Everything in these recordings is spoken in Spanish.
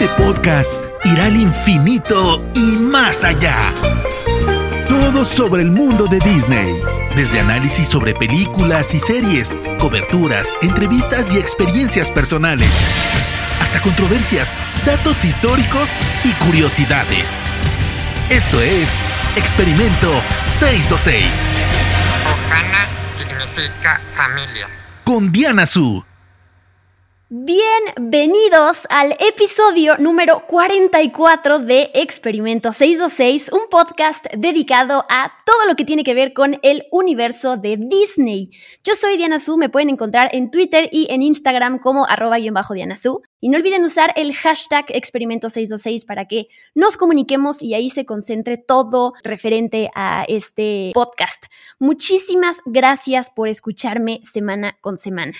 Este podcast irá al infinito y más allá. Todo sobre el mundo de Disney. Desde análisis sobre películas y series, coberturas, entrevistas y experiencias personales, hasta controversias, datos históricos y curiosidades. Esto es Experimento 626. Ohana significa familia. Con Diana Su. Bienvenidos al episodio número 44 de Experimento 626, un podcast dedicado a todo lo que tiene que ver con el universo de Disney. Yo soy Diana Su, me pueden encontrar en Twitter y en Instagram como arroba y bajo Diana Su. Y no olviden usar el hashtag Experimento 626 para que nos comuniquemos y ahí se concentre todo referente a este podcast. Muchísimas gracias por escucharme semana con semana.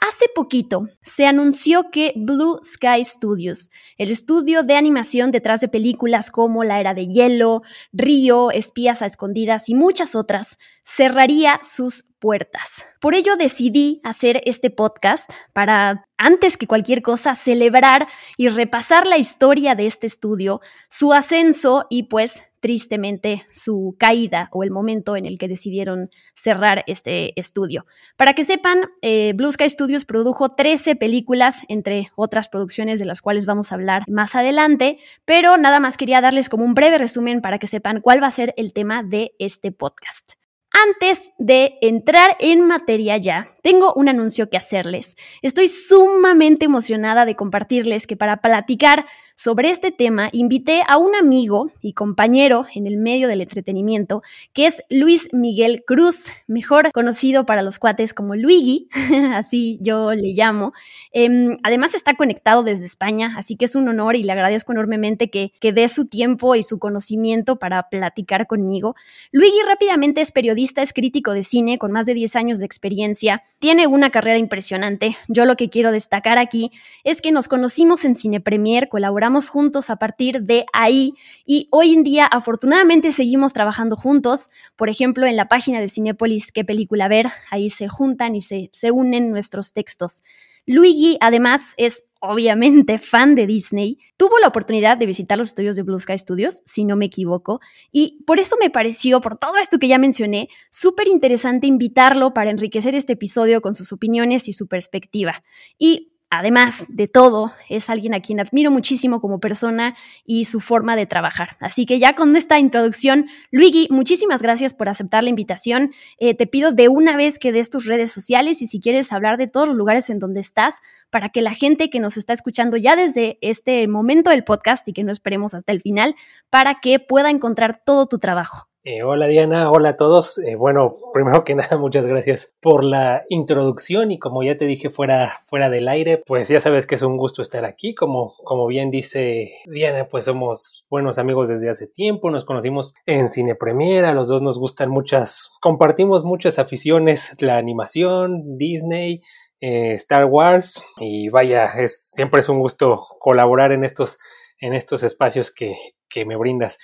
Hace poquito se anunció que Blue Sky Studios, el estudio de animación detrás de películas como La Era de Hielo, Río, Espías a Escondidas y muchas otras, cerraría sus puertas. Por ello decidí hacer este podcast para, antes que cualquier cosa, celebrar y repasar la historia de este estudio, su ascenso y pues tristemente su caída o el momento en el que decidieron cerrar este estudio. Para que sepan, eh, Blue Sky Studios produjo 13 películas, entre otras producciones de las cuales vamos a hablar más adelante, pero nada más quería darles como un breve resumen para que sepan cuál va a ser el tema de este podcast. Antes de entrar en materia ya, tengo un anuncio que hacerles. Estoy sumamente emocionada de compartirles que para platicar sobre este tema invité a un amigo y compañero en el medio del entretenimiento, que es Luis Miguel Cruz, mejor conocido para los cuates como Luigi, así yo le llamo. Em, además está conectado desde España, así que es un honor y le agradezco enormemente que, que dé su tiempo y su conocimiento para platicar conmigo. Luigi rápidamente es periodista, es crítico de cine con más de 10 años de experiencia, tiene una carrera impresionante. Yo lo que quiero destacar aquí es que nos conocimos en Cine Premier, colaboramos juntos a partir de ahí y hoy en día afortunadamente seguimos trabajando juntos. Por ejemplo, en la página de Cinepolis, qué película ver, ahí se juntan y se, se unen nuestros textos. Luigi además es obviamente fan de Disney, tuvo la oportunidad de visitar los estudios de Blue Sky Studios, si no me equivoco, y por eso me pareció, por todo esto que ya mencioné, súper interesante invitarlo para enriquecer este episodio con sus opiniones y su perspectiva. Y además de todo, es alguien a quien admiro muchísimo como persona y su forma de trabajar. Así que ya con esta introducción, Luigi, muchísimas gracias por aceptar la invitación. Eh, te pido de una vez que des tus redes sociales y si quieres hablar de todos los lugares en donde estás, para que la gente que nos está escuchando ya desde este momento del podcast y que no esperemos hasta el final, para que pueda encontrar todo tu trabajo. Eh, hola Diana, hola a todos. Eh, bueno, primero que nada, muchas gracias por la introducción y como ya te dije fuera, fuera del aire, pues ya sabes que es un gusto estar aquí. Como, como bien dice Diana, pues somos buenos amigos desde hace tiempo, nos conocimos en Cine Premiera, los dos nos gustan muchas, compartimos muchas aficiones, la animación, Disney, eh, Star Wars y vaya, es, siempre es un gusto colaborar en estos, en estos espacios que, que me brindas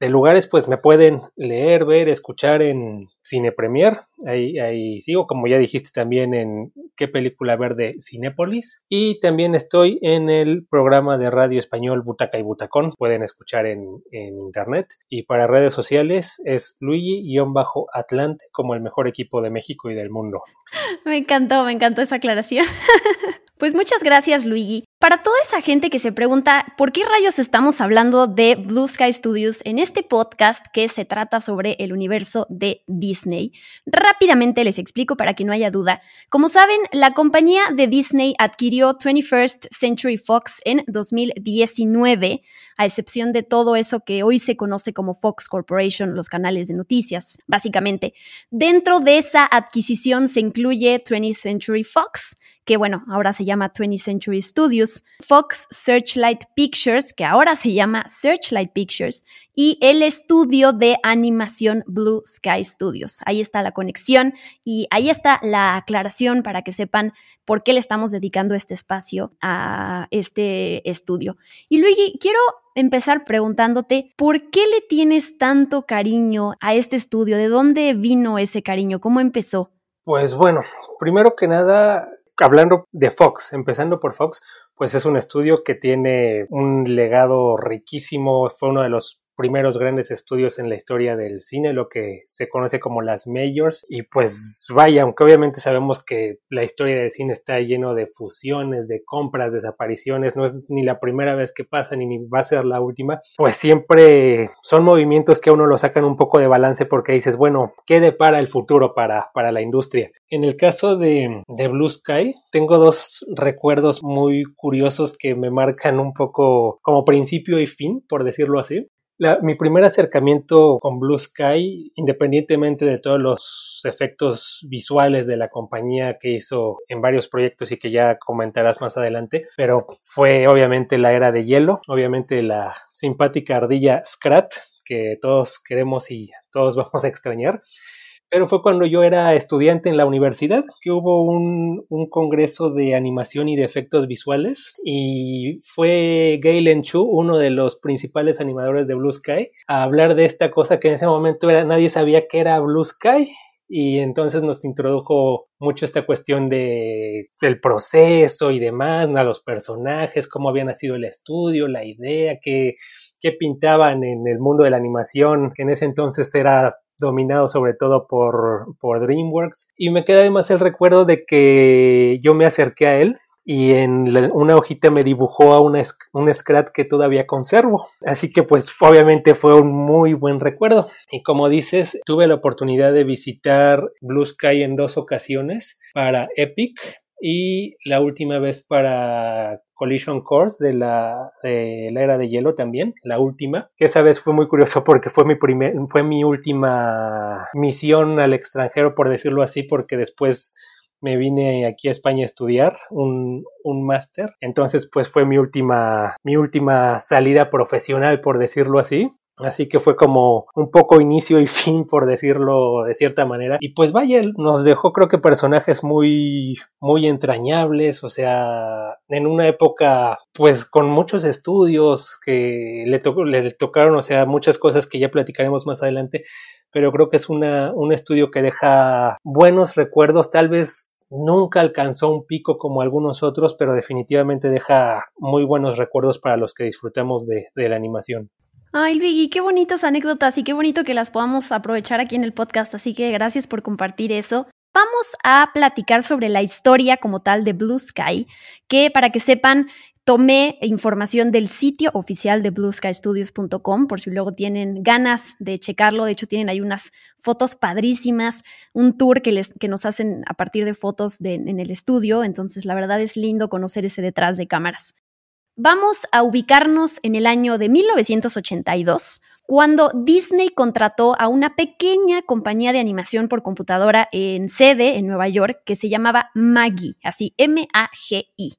de lugares, pues me pueden leer, ver, escuchar en Cine Premier. Ahí, ahí sigo, como ya dijiste también en qué película ver de Cinépolis. Y también estoy en el programa de radio español Butaca y Butacón. Pueden escuchar en, en internet. Y para redes sociales es Luigi-Atlante como el mejor equipo de México y del mundo. Me encantó, me encantó esa aclaración. Pues muchas gracias, Luigi. Para toda esa gente que se pregunta por qué rayos estamos hablando de Blue Sky Studios en este podcast que se trata sobre el universo de Disney, rápidamente les explico para que no haya duda. Como saben, la compañía de Disney adquirió 21st Century Fox en 2019, a excepción de todo eso que hoy se conoce como Fox Corporation, los canales de noticias, básicamente. Dentro de esa adquisición se incluye 20th Century Fox, que bueno, ahora se llama 20th Century Studios, Fox Searchlight Pictures, que ahora se llama Searchlight Pictures, y el estudio de animación Blue Sky Studios. Ahí está la conexión y ahí está la aclaración para que sepan por qué le estamos dedicando este espacio a este estudio. Y Luigi, quiero empezar preguntándote, ¿por qué le tienes tanto cariño a este estudio? ¿De dónde vino ese cariño? ¿Cómo empezó? Pues bueno, primero que nada, hablando de Fox, empezando por Fox, pues es un estudio que tiene un legado riquísimo, fue uno de los primeros grandes estudios en la historia del cine, lo que se conoce como las majors. Y pues vaya, aunque obviamente sabemos que la historia del cine está lleno de fusiones, de compras, desapariciones, no es ni la primera vez que pasa ni va a ser la última, pues siempre son movimientos que a uno lo sacan un poco de balance porque dices, bueno, ¿qué depara el futuro para, para la industria? En el caso de, de Blue Sky, tengo dos recuerdos muy curiosos que me marcan un poco como principio y fin, por decirlo así mi primer acercamiento con Blue Sky, independientemente de todos los efectos visuales de la compañía que hizo en varios proyectos y que ya comentarás más adelante, pero fue obviamente la era de hielo, obviamente la simpática ardilla Scrat que todos queremos y todos vamos a extrañar pero fue cuando yo era estudiante en la universidad que hubo un, un, congreso de animación y de efectos visuales y fue Galen Chu, uno de los principales animadores de Blue Sky, a hablar de esta cosa que en ese momento era, nadie sabía que era Blue Sky y entonces nos introdujo mucho esta cuestión de del proceso y demás, a los personajes, cómo había nacido el estudio, la idea, qué, qué pintaban en el mundo de la animación, que en ese entonces era dominado sobre todo por, por DreamWorks. Y me queda además el recuerdo de que yo me acerqué a él y en una hojita me dibujó a un Scrat que todavía conservo. Así que pues obviamente fue un muy buen recuerdo. Y como dices, tuve la oportunidad de visitar Blue Sky en dos ocasiones para Epic y la última vez para Collision Course de la, de la era de hielo también, la última, que esa vez fue muy curioso porque fue mi primer, fue mi última misión al extranjero, por decirlo así, porque después me vine aquí a España a estudiar un, un máster. Entonces, pues fue mi última, mi última salida profesional, por decirlo así. Así que fue como un poco inicio y fin, por decirlo de cierta manera. Y pues vaya, nos dejó creo que personajes muy, muy entrañables, o sea, en una época pues con muchos estudios que le, le tocaron, o sea, muchas cosas que ya platicaremos más adelante, pero creo que es una, un estudio que deja buenos recuerdos, tal vez nunca alcanzó un pico como algunos otros, pero definitivamente deja muy buenos recuerdos para los que disfrutamos de, de la animación. Ay, Vicky, qué bonitas anécdotas y qué bonito que las podamos aprovechar aquí en el podcast, así que gracias por compartir eso. Vamos a platicar sobre la historia como tal de Blue Sky, que para que sepan, tomé información del sitio oficial de blueskystudios.com por si luego tienen ganas de checarlo. De hecho, tienen ahí unas fotos padrísimas, un tour que, les, que nos hacen a partir de fotos en el estudio. Entonces, la verdad es lindo conocer ese detrás de cámaras. Vamos a ubicarnos en el año de 1982, cuando Disney contrató a una pequeña compañía de animación por computadora en sede en Nueva York que se llamaba Maggie, así M-A-G-I,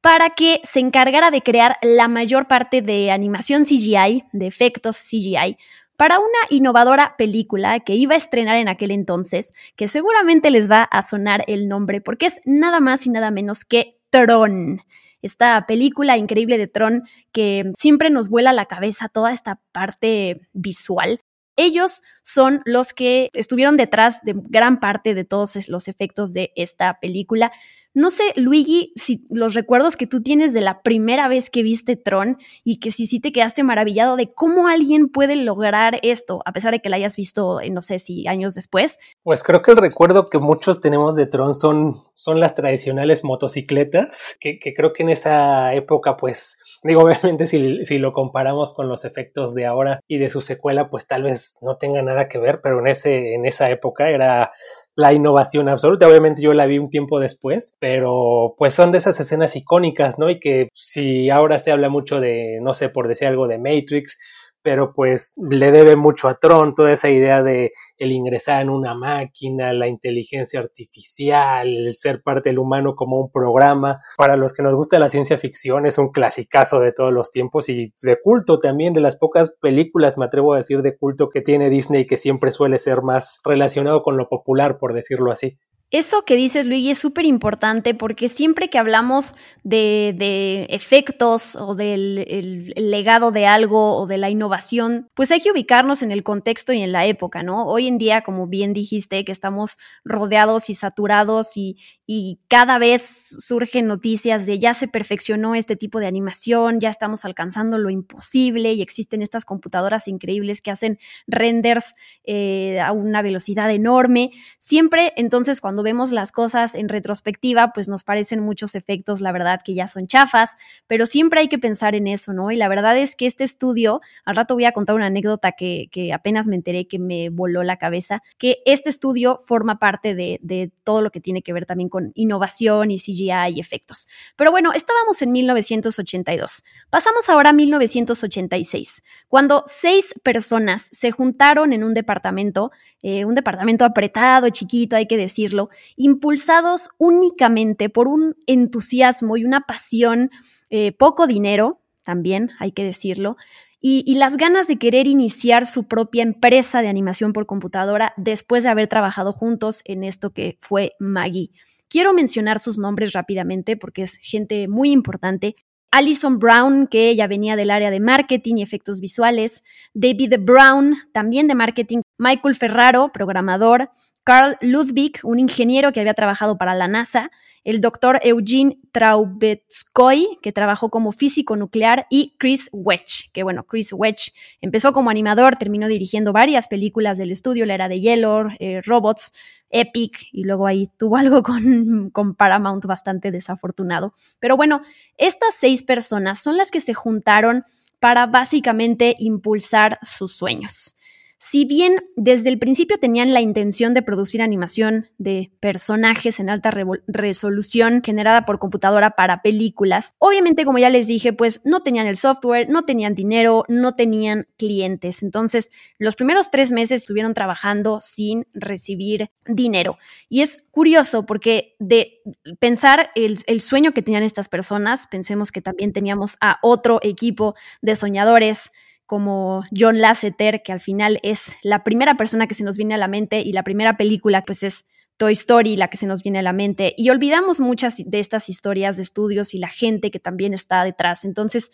para que se encargara de crear la mayor parte de animación CGI, de efectos CGI, para una innovadora película que iba a estrenar en aquel entonces, que seguramente les va a sonar el nombre porque es nada más y nada menos que Tron esta película increíble de Tron que siempre nos vuela la cabeza toda esta parte visual. Ellos son los que estuvieron detrás de gran parte de todos los efectos de esta película. No sé, Luigi, si los recuerdos que tú tienes de la primera vez que viste Tron y que si sí te quedaste maravillado de cómo alguien puede lograr esto, a pesar de que la hayas visto, eh, no sé si años después. Pues creo que el recuerdo que muchos tenemos de Tron son, son las tradicionales motocicletas, que, que creo que en esa época, pues, digo, obviamente si, si lo comparamos con los efectos de ahora y de su secuela, pues tal vez no tenga nada que ver, pero en, ese, en esa época era la innovación absoluta. Obviamente yo la vi un tiempo después, pero pues son de esas escenas icónicas, ¿no? Y que si ahora se habla mucho de, no sé, por decir algo de Matrix, pero pues le debe mucho a Tron toda esa idea de el ingresar en una máquina, la inteligencia artificial, el ser parte del humano como un programa. Para los que nos gusta la ciencia ficción es un clasicazo de todos los tiempos y de culto también, de las pocas películas, me atrevo a decir, de culto que tiene Disney que siempre suele ser más relacionado con lo popular, por decirlo así. Eso que dices, Luigi, es súper importante porque siempre que hablamos de, efectos o del legado de algo o de la innovación, pues hay que ubicarnos en el contexto y en la época, ¿no? Hoy en día, como bien dijiste, que estamos rodeados y saturados y, y cada vez surgen noticias de ya se perfeccionó este tipo de animación, ya estamos alcanzando lo imposible y existen estas computadoras increíbles que hacen renders eh, a una velocidad enorme. Siempre, entonces, cuando vemos las cosas en retrospectiva, pues nos parecen muchos efectos, la verdad, que ya son chafas, pero siempre hay que pensar en eso, ¿no? Y la verdad es que este estudio, al rato voy a contar una anécdota que, apenas me enteré que me voló la cabeza, que este estudio forma parte de, de todo lo que tiene que ver también con innovación y CGI y efectos. Pero bueno, estábamos en 1982. Pasamos ahora a 1986, cuando seis personas se juntaron en un departamento eh, un departamento apretado, chiquito, hay que decirlo, impulsados únicamente por un entusiasmo y una pasión, eh, poco dinero, también hay que decirlo, y, y, las ganas de querer iniciar su propia empresa de animación por computadora después de haber trabajado juntos en esto que fue Maggie. Quiero mencionar sus nombres rápidamente porque es gente muy importante. Alison Brown, que ella venía del área de marketing y efectos visuales, David Brown, también de marketing, Michael Ferraro, programador, Carl Ludwig, un ingeniero que había trabajado para la NASA, el doctor Eugene Traubetskoy, que trabajó como físico nuclear, y Chris Wedge, que bueno, Chris Wedge empezó como animador, terminó dirigiendo varias películas del estudio, la era de Yellow, eh, Robots, Epic, y luego ahí tuvo algo con, con Paramount bastante desafortunado. Pero bueno, estas seis personas son las que se juntaron para básicamente impulsar sus sueños. Si bien desde el principio tenían la intención de producir animación de personajes en alta resolución generada por computadora para películas, obviamente como ya les dije, pues no tenían el software, no tenían dinero, no tenían clientes. Entonces, los primeros tres meses estuvieron trabajando sin recibir dinero. Y es curioso porque de pensar el, el sueño que tenían estas personas, pensemos que también teníamos a otro equipo de soñadores como John Lasseter, que al final es la primera persona que se nos viene a la mente y la primera película pues es Toy Story la que se nos viene a la mente y olvidamos muchas de estas historias de estudios y la gente que también está detrás. Entonces,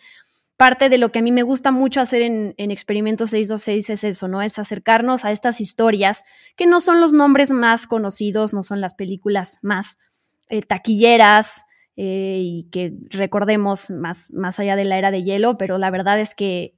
parte de lo que a mí me gusta mucho hacer en, en Experimentos 626 es eso, ¿no? Es acercarnos a estas historias que no son los nombres más conocidos, no son las películas más eh, taquilleras, eh, y que recordemos más, más allá de la era de hielo, pero la verdad es que,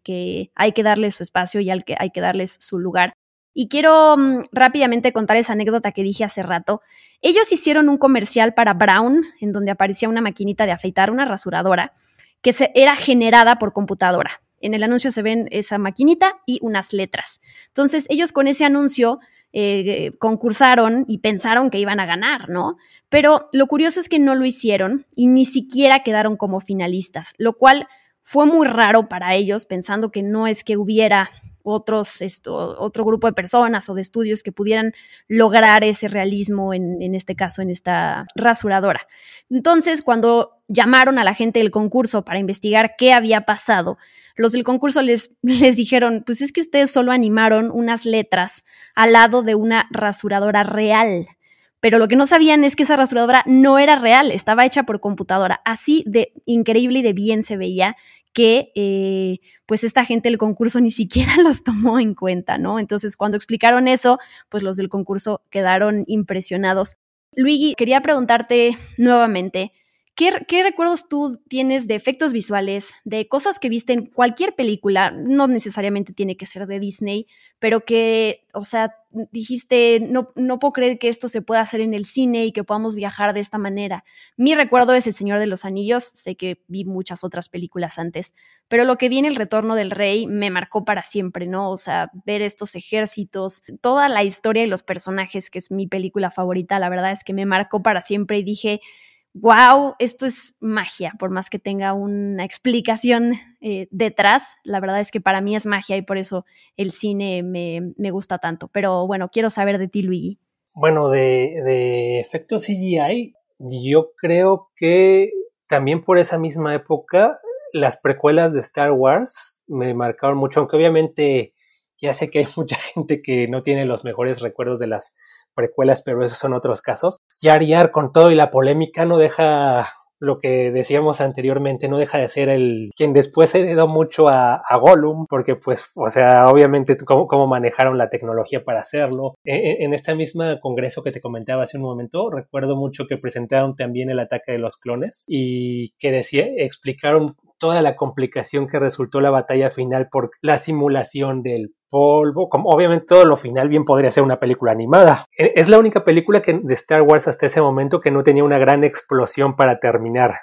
hay que darles su espacio y hay que, hay que darles su lugar. Y quiero mm, rápidamente contar esa anécdota que dije hace rato. Ellos hicieron un comercial para Brown, en donde aparecía una maquinita de afeitar, una rasuradora, que se, era generada por computadora. En el anuncio se ven esa maquinita y unas letras. Entonces, ellos con ese anuncio eh, concursaron y pensaron que iban a ganar, ¿no? Pero lo curioso es que no lo hicieron y ni siquiera quedaron como finalistas, lo cual fue muy raro para ellos, pensando que no es que hubiera otros, esto, otro grupo de personas o de estudios que pudieran lograr ese realismo, en, en, este caso, en esta rasuradora. Entonces, cuando llamaron a la gente del concurso para investigar qué había pasado, los del concurso les, les dijeron, pues es que ustedes solo animaron unas letras al lado de una rasuradora real. Pero lo que no sabían es que esa rasuradora no era real, estaba hecha por computadora. Así de increíble y de bien se veía que eh, pues esta gente del concurso ni siquiera los tomó en cuenta, ¿no? Entonces cuando explicaron eso, pues los del concurso quedaron impresionados. Luigi, quería preguntarte nuevamente, ¿Qué, recuerdos tú tienes de efectos visuales, de cosas que viste en cualquier película? No necesariamente tiene que ser de Disney, pero que, o sea, dijiste, no, no puedo creer que esto se pueda hacer en el cine y que podamos viajar de esta manera. Mi recuerdo es El Señor de los Anillos, sé que vi muchas otras películas antes, pero lo que viene El Retorno del Rey me marcó para siempre, ¿no? O sea, ver estos ejércitos, toda la historia y los personajes, que es mi película favorita, la verdad es que me marcó para siempre y dije, wow, esto es magia, por más que tenga una explicación eh, detrás, la verdad es que para mí es magia y por eso el cine me, me gusta tanto. Pero bueno, quiero saber de ti, Luigi. Bueno, de, de efectos CGI, yo creo que también por esa misma época, las precuelas de Star Wars me marcaron mucho, aunque obviamente ya sé que hay mucha gente que no tiene los mejores recuerdos de las precuelas, pero esos son otros casos. Yar Yar con todo y la polémica no deja lo que decíamos anteriormente, no deja de ser el quien después heredó mucho a, Gollum, porque pues, o sea, obviamente cómo, cómo manejaron la tecnología para hacerlo. En, e, en esta misma congreso que te comentaba hace un momento, recuerdo mucho que presentaron también el ataque de los clones y que decía, explicaron toda la complicación que resultó la batalla final por la simulación del polvo, como obviamente todo lo final bien podría ser una película animada. E, es la única película que, de Star Wars hasta ese momento que no tenía una gran explosión para terminar.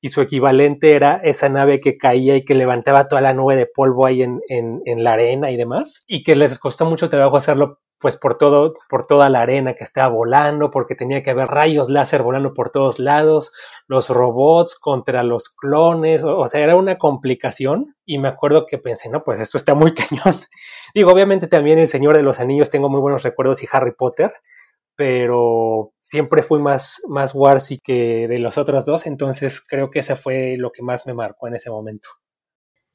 Y su equivalente era esa nave que caía y que levantaba toda la nube de polvo ahí en, en, en la arena y demás. Y que les costó mucho trabajo hacerlo pues por todo, por toda la arena que estaba volando, porque tenía que haber rayos láser volando por todos lados, los robots contra los clones, o, sea, era una complicación. Y me acuerdo que pensé, no, pues esto está muy cañón. Digo, obviamente también El Señor de los Anillos tengo muy buenos recuerdos y Harry Potter, pero siempre fui más, más Warsy que de los otros dos, entonces creo que ese fue lo que más me marcó en ese momento.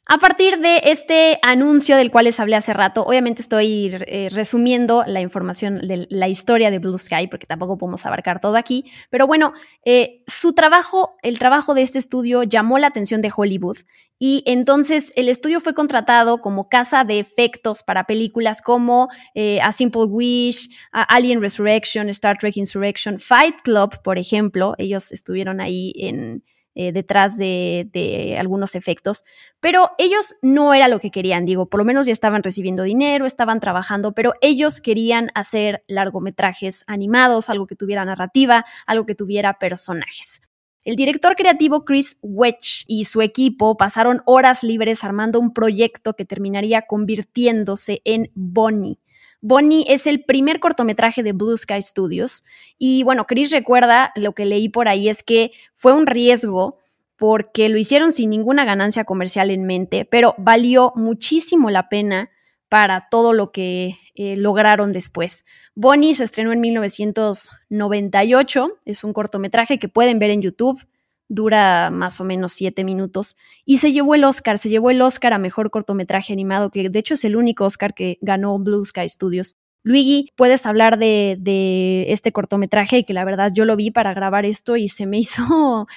A partir de este anuncio del cual les hablé hace rato, obviamente estoy eh, resumiendo la información de la historia de Blue Sky, porque tampoco podemos abarcar todo aquí, pero bueno, eh, su trabajo, el trabajo de este estudio llamó la atención de Hollywood y entonces el estudio fue contratado como casa de efectos para películas como eh, A Simple Wish, Alien Resurrection, Star Trek Insurrection, Fight Club, por ejemplo, ellos estuvieron ahí en eh, detrás de, algunos efectos, pero ellos no era lo que querían, digo, por lo menos ya estaban recibiendo dinero, estaban trabajando, pero ellos querían hacer largometrajes animados, algo que tuviera narrativa, algo que tuviera personajes. El director creativo Chris Wedge y su equipo pasaron horas libres armando un proyecto que terminaría convirtiéndose en Bonnie, Bonnie es el primer cortometraje de Blue Sky Studios. Y bueno, Chris recuerda, lo que leí por ahí es que fue un riesgo porque lo hicieron sin ninguna ganancia comercial en mente, pero valió muchísimo la pena para todo lo que eh, lograron después. Bonnie se estrenó en 1998, es un cortometraje que pueden ver en YouTube dura más o menos siete minutos, y se llevó el Oscar, se llevó el Oscar a Mejor Cortometraje Animado, que de hecho es el único Oscar que ganó Blue Sky Studios. Luigi, puedes hablar de, este cortometraje que la verdad yo lo vi para grabar esto y se me hizo,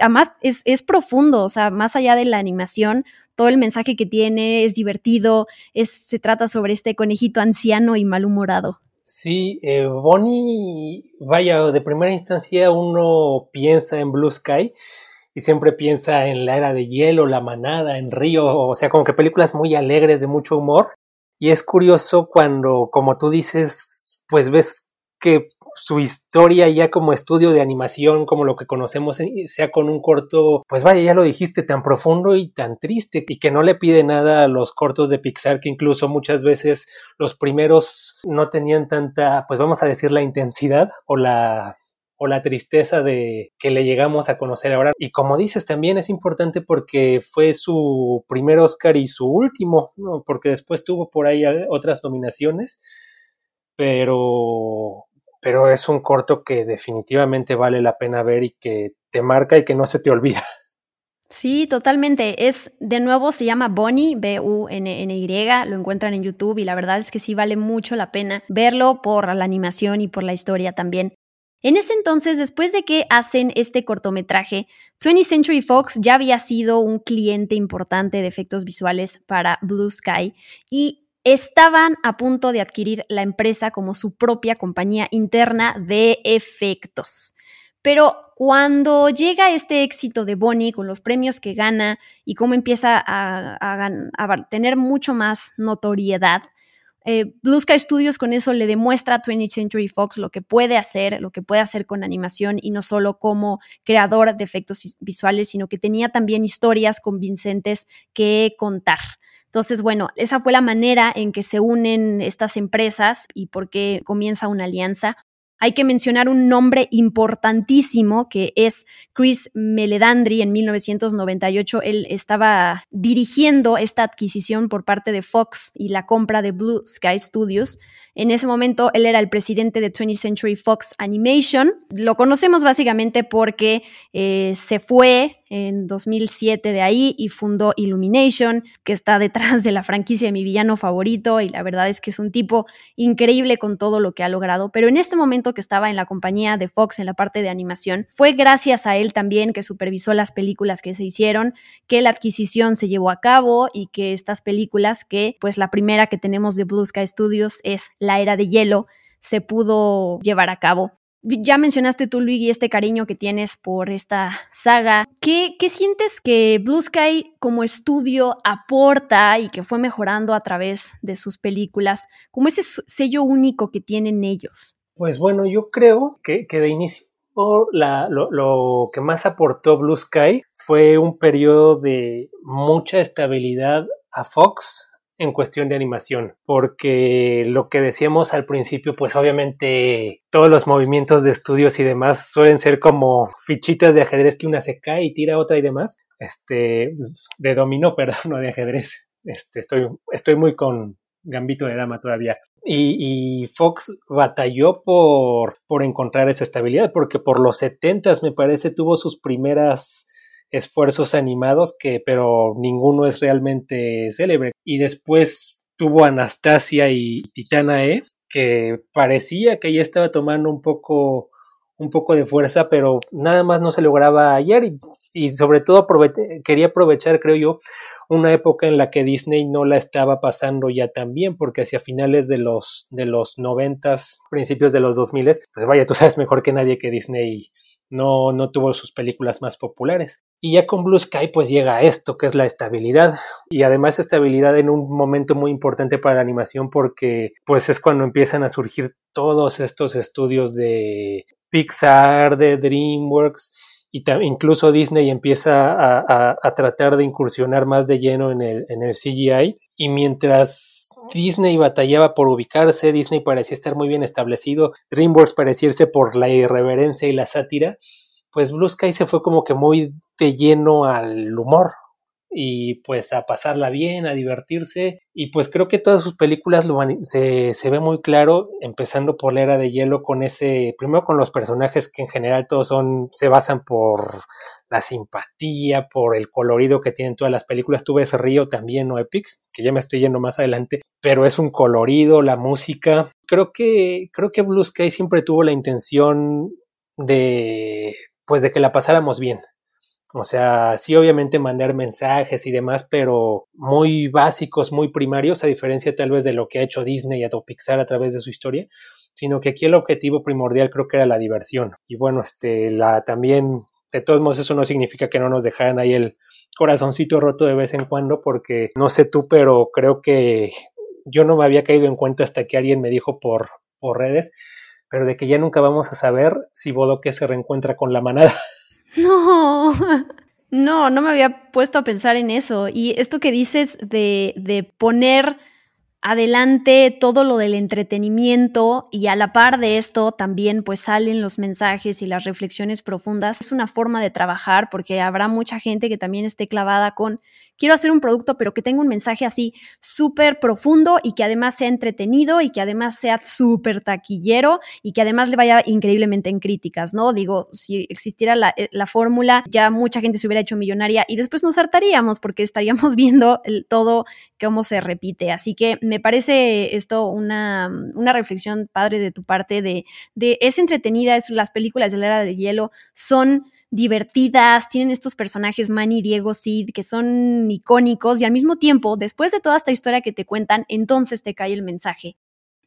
además es, es profundo, o sea, más allá de la animación, todo el mensaje que tiene es divertido, es, se trata sobre este conejito anciano y malhumorado. Sí, eh, Bonnie, vaya, de primera instancia uno piensa en Blue Sky y siempre piensa en la era de hielo, la manada, en Río, o sea, como que películas muy alegres, de mucho humor. Y es curioso cuando, como tú dices, pues ves que su historia ya como estudio de animación, como lo que conocemos, sea con un corto, pues vaya, ya lo dijiste, tan profundo y tan triste y que no le pide nada a los cortos de Pixar, que incluso muchas veces los primeros no tenían tanta, pues vamos a decir, la intensidad o la o la tristeza de que le llegamos a conocer ahora. Y como dices, también es importante porque fue su primer Oscar y su último, porque después tuvo por ahí otras nominaciones, pero pero es un corto que definitivamente vale la pena ver y que te marca y que no se te olvida. Sí, totalmente. Es, de nuevo, se llama Bonnie, B-U-N-N-Y, lo encuentran en YouTube y la verdad es que sí vale mucho la pena verlo por la animación y por la historia también. En ese entonces, después de que hacen este cortometraje, 20th Century Fox ya había sido un cliente importante de efectos visuales para Blue Sky y estaban a punto de adquirir la empresa como su propia compañía interna de efectos. Pero cuando llega este éxito de Bonnie con los premios que gana y cómo empieza a, tener mucho más notoriedad, eh, Blue Sky Studios con eso le demuestra a 20th Century Fox lo que puede hacer, lo que puede hacer con animación y no solo como creador de efectos visuales, sino que tenía también historias convincentes que contar. Entonces, bueno, esa fue la manera en que se unen estas empresas y por qué comienza una alianza. Hay que mencionar un nombre importantísimo que es Chris Meledandri en 1998. Él estaba dirigiendo esta adquisición por parte de Fox y la compra de Blue Sky Studios. En ese momento él era el presidente de 20th Century Fox Animation. Lo conocemos básicamente porque eh, se fue en 2007 de ahí y fundó Illumination, que está detrás de la franquicia de mi villano favorito y la verdad es que es un tipo increíble con todo lo que ha logrado, pero en este momento que estaba en la compañía de Fox en la parte de animación, fue gracias a él también que supervisó las películas que se hicieron, que la adquisición se llevó a cabo y que estas películas que pues la primera que tenemos de Blue Sky Studios es La Era de Hielo, se pudo llevar a cabo. Ya mencionaste tú, Luigi, este cariño que tienes por esta saga. ¿Qué, ¿Qué, sientes que Blue Sky como estudio aporta y que fue mejorando a través de sus películas, como ese sello único que tienen ellos? Pues bueno, yo creo que, que de inicio la, lo, lo, que más aportó Blue Sky fue un periodo de mucha estabilidad a Fox, en cuestión de animación, porque lo que decíamos al principio, pues obviamente todos los movimientos de estudios y demás suelen ser como fichitas de ajedrez que una se cae y tira otra y demás, este, de dominó, perdón, no de ajedrez. Este, estoy, estoy muy con gambito de dama todavía. Y, y, Fox batalló por, por encontrar esa estabilidad, porque por los setentas me parece tuvo sus primeras esfuerzos animados que, pero ninguno es realmente célebre. Y después tuvo Anastasia y Titanae, que parecía que ya estaba tomando un poco, un poco de fuerza, pero nada más no se lograba ayer y, y sobre todo quería aprovechar, creo yo, una época en la que Disney no la estaba pasando ya tan bien, porque hacia finales de los, de los noventas, principios de los dos miles, pues vaya, tú sabes mejor que nadie que Disney no, no tuvo sus películas más populares. Y ya con Blue Sky pues llega esto, que es la estabilidad. Y además estabilidad en un momento muy importante para la animación porque pues es cuando empiezan a surgir todos estos estudios de Pixar, de DreamWorks y incluso Disney empieza a, a, tratar de incursionar más de lleno en el, en el CGI. Y mientras Disney batallaba por ubicarse, Disney parecía estar muy bien establecido, DreamWorks parecía irse por la irreverencia y la sátira, pues Blue Sky se fue como que muy de lleno al humor y pues a pasarla bien, a divertirse y pues creo que todas sus películas lo se, se ve muy claro, empezando por la era de hielo con ese, primero con los personajes que en general todos son, se basan por la simpatía, por el colorido que tienen todas las películas. Tú ves Río también, o Epic, que ya me estoy yendo más adelante, pero es un colorido, la música. Creo que, creo que Blue Sky siempre tuvo la intención de, pues de que la pasáramos bien. O sea, sí, obviamente mandar mensajes y demás, pero muy básicos, muy primarios, a diferencia tal vez de lo que ha hecho Disney o Pixar a través de su historia, sino que aquí el objetivo primordial creo que era la diversión. Y bueno, este, la también de todos modos, eso no significa que no nos dejaran ahí el corazoncito roto de vez en cuando, porque no sé tú, pero creo que yo no me había caído en cuenta hasta que alguien me dijo por, por redes, pero de que ya nunca vamos a saber si Bodoque se reencuentra con la manada. No, no, no me había puesto a pensar en eso. Y esto que dices de, de poner adelante todo lo del entretenimiento y a la par de esto también pues salen los mensajes y las reflexiones profundas. Es una forma de trabajar porque habrá mucha gente que también esté clavada con quiero hacer un producto pero que tenga un mensaje así súper profundo y que además sea entretenido y que además sea súper taquillero y que además le vaya increíblemente en críticas, ¿no? Digo, si existiera la, eh, la fórmula ya mucha gente se hubiera hecho millonaria y después nos hartaríamos porque estaríamos viendo el, todo cómo se repite. Así que me parece esto una, una reflexión padre de tu parte de, de es entretenida, es, las películas de la era de hielo son divertidas, tienen estos personajes Manny, Diego, Sid, que son icónicos y al mismo tiempo, después de toda esta historia que te cuentan, entonces te cae el mensaje.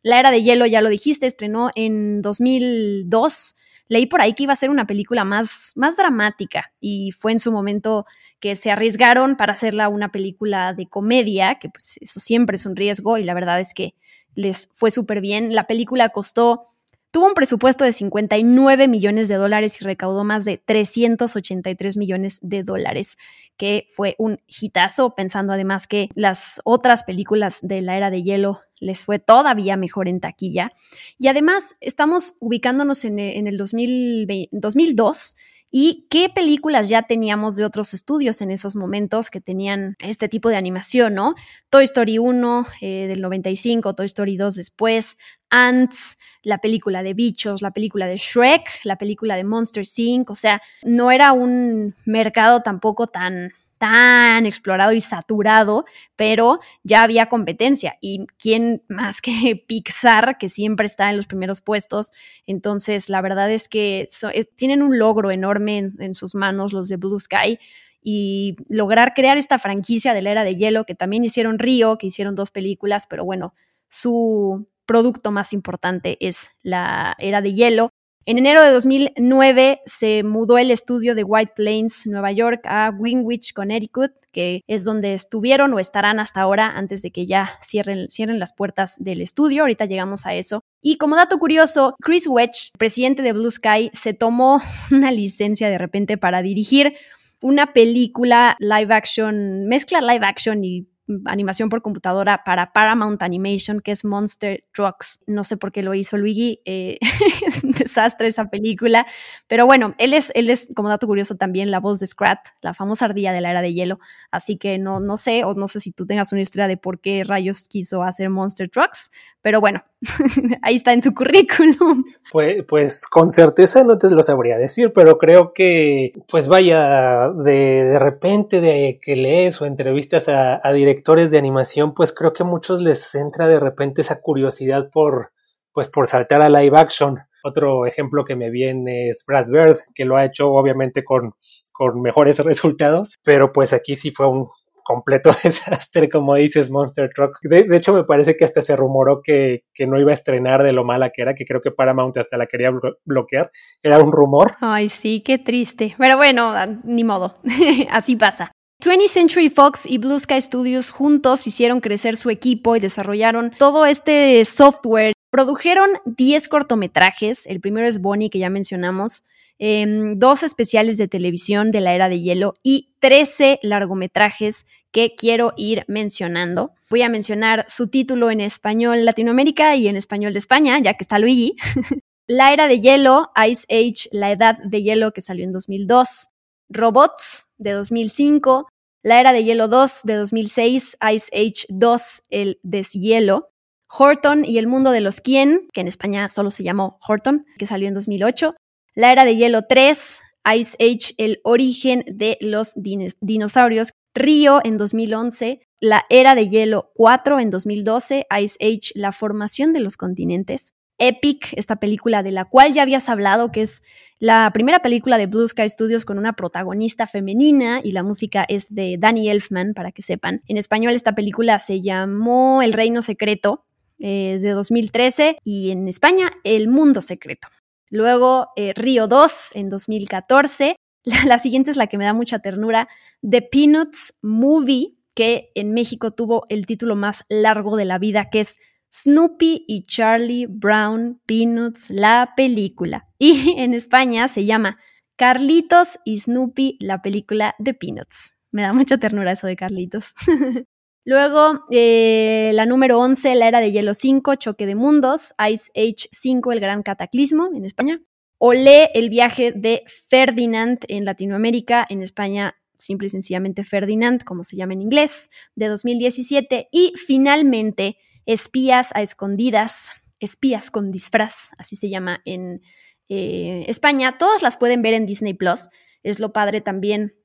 La Era de Hielo, ya lo dijiste, estrenó en 2002. Leí por ahí que iba a ser una película más, más dramática y fue en su momento que se arriesgaron para hacerla una película de comedia, que pues eso siempre es un riesgo y la verdad es que les fue súper bien. La película costó, tuvo un presupuesto de 59 millones de dólares y recaudó más de 383 millones de dólares, que fue un hitazo, pensando además que las otras películas de la era de hielo les fue todavía mejor en taquilla. Y además estamos ubicándonos en, el 2002 y qué películas ya teníamos de otros estudios en esos momentos que tenían este tipo de animación, ¿no? Toy Story 1 eh, del 95, Toy Story 2 después, Ants, la película de Bichos, la película de Shrek, la película de Monster Inc. O sea, no era un mercado tampoco tan tan explorado y saturado, pero ya había competencia. ¿Y quién más que Pixar, que siempre está en los primeros puestos? Entonces, la verdad es que tienen un logro enorme en, sus manos los de Blue Sky y lograr crear esta franquicia de la era de hielo, que también hicieron Río, que hicieron dos películas, pero bueno, su producto más importante es la era de hielo. En enero de 2009 se mudó el estudio de White Plains, Nueva York, a Greenwich, Connecticut, que es donde estuvieron o estarán hasta ahora antes de que ya cierren, las puertas del estudio. Ahorita llegamos a eso. Y como dato curioso, Chris Wedge, presidente de Blue Sky, se tomó una licencia de repente para dirigir una película live action, mezcla live action y animación por computadora para Paramount Animation, que es Monster Trucks. No sé por qué lo hizo Luigi, eh, es un desastre esa película, pero bueno, él es, él es, como dato curioso, también la voz de Scrat, la famosa ardilla de la era de hielo, así que no, no sé, o no sé si tú tengas una historia de por qué rayos quiso hacer Monster Trucks, pero bueno, ahí está en su currículum. Pues, pues con certeza no te lo sabría decir, pero creo que, pues vaya, de, de repente de que lees o entrevistas a, a, directores de animación, pues creo que a muchos les entra de repente esa curiosidad por, pues por saltar a live action. Otro ejemplo que me viene es Brad Bird, que lo ha hecho obviamente con, con mejores resultados, pero pues aquí sí fue un, completo desastre, como dices, Monster Truck. De, hecho, me parece que hasta se rumoró que, que, no iba a estrenar de lo mala que era, que creo que Paramount hasta la quería bloquear. Era un rumor. Ay, sí, qué triste. Pero bueno, ni modo, así pasa. 20th Century Fox y Blue Sky Studios juntos hicieron crecer su equipo y desarrollaron todo este software. Produjeron 10 cortometrajes, el primero es Bonnie que ya mencionamos, Em, dos especiales de televisión de la era de hielo y 13 largometrajes que quiero ir mencionando. Voy a mencionar su título en español Latinoamérica y en español de España, ya que está Luigi. la era de hielo, Ice Age, La edad de hielo que salió en 2002. Robots de 2005. La era de hielo 2 de 2006, Ice Age 2, el deshielo. Horton y el mundo de los quién, que en España solo se llamó Horton, que salió en 2008. La era de hielo 3, Ice Age, el origen de los dinosaurios. Río en 2011, la era de hielo 4 en 2012, Ice Age, la formación de los continentes. Epic, esta película de la cual ya habías hablado, que es la primera película de Blue Sky Studios con una protagonista femenina y la música es de Danny Elfman, para que sepan. En español esta película se llamó El Reino Secreto, es de 2013 y en España El Mundo Secreto. Luego eh, Río 2 en 2014. La, siguiente es la que me da mucha ternura, The Peanuts Movie, que en México tuvo el título más largo de la vida, que es Snoopy y Charlie Brown Peanuts, la película. Y en España se llama Carlitos y Snoopy, la película de Peanuts. Me da mucha ternura eso de Carlitos. Luego, eh, la número 11, La Era de Hielo 5, Choque de Mundos, Ice Age 5, El Gran Cataclismo en España. Olé, El viaje de Ferdinand en Latinoamérica, en España simple y sencillamente Ferdinand, como se llama en inglés, de 2017. Y finalmente, Espías a Escondidas, Espías con disfraz, así se llama en eh, España. Todas las pueden ver en Disney Plus. Es lo padre también,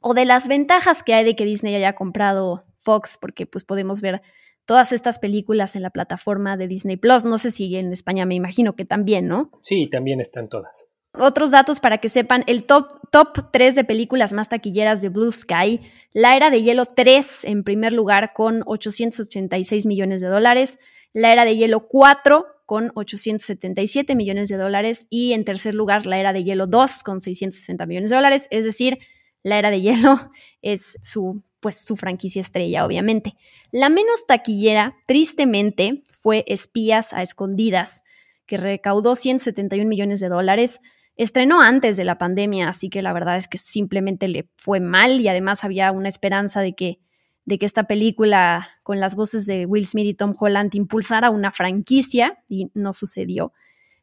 o de las ventajas que hay de que Disney haya comprado Fox, porque pues podemos ver todas estas películas en la plataforma de Disney Plus. No sé si en España me imagino que también, ¿no? Sí, también están todas. Otros datos para que sepan, el top, top 3 de películas más taquilleras de Blue Sky, La Era de Hielo 3 en primer lugar con 886 millones de dólares, La Era de Hielo 4 con 877 millones de dólares y en tercer lugar La Era de Hielo 2 con 660 millones de dólares, es decir, La Era de Hielo es su pues su franquicia estrella, obviamente. La menos taquillera, tristemente, fue Espías a Escondidas, que recaudó 171 millones de dólares. Estrenó antes de la pandemia, así que la verdad es que simplemente le fue mal y además había una esperanza de que, de que esta película con las voces de Will Smith y Tom Holland impulsara una franquicia y no sucedió.